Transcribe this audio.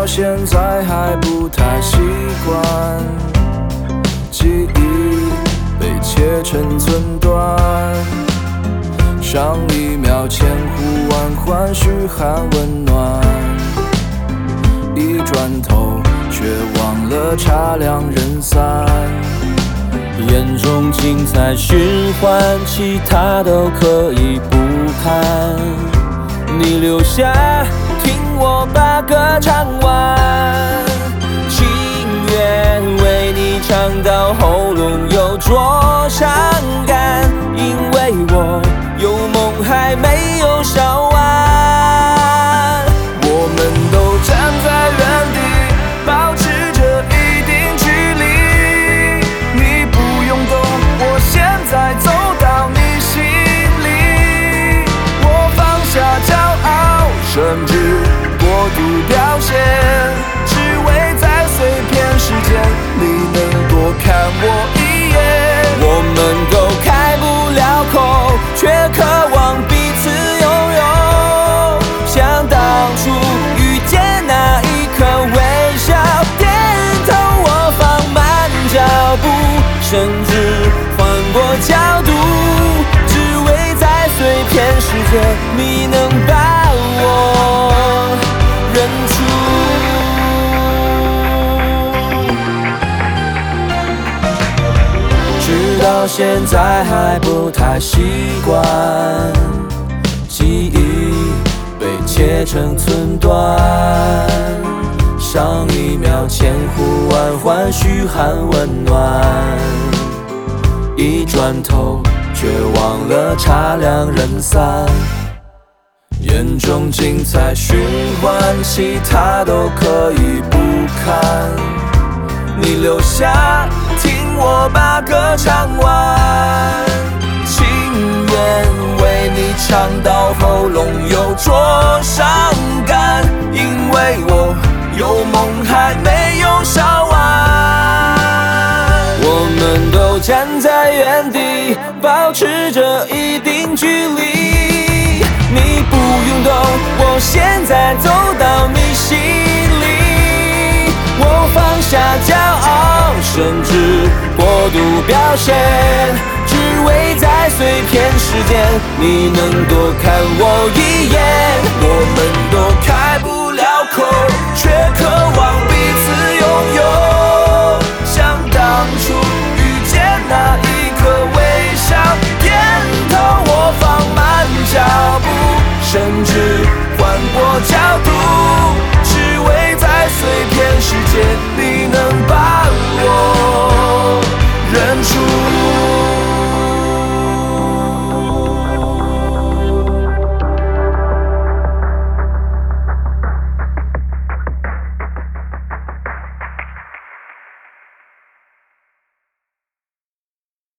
到现在还不太习惯，记忆被切成寸段。上一秒千呼万唤嘘寒问暖，一转头却忘了茶凉人散。眼中精彩循环，其他都可以不看。你留下，听我把歌唱喉咙有灼伤感，因为我有梦还没有烧甚至换过角度，只为在碎片世界，你能把我认出。直到现在还不太习惯，记忆被切成寸段。上一秒千呼万唤嘘寒问暖，一转头却忘了茶凉人散。眼中精彩循环，其他都可以不看。你留下，听我把歌唱完。情愿为你唱到喉咙站在原地，保持着一定距离。你不用懂，我现在走到你心里。我放下骄傲，甚至过度表现，只为在碎片时间，你能多看我一眼。我们都开不了口，却渴望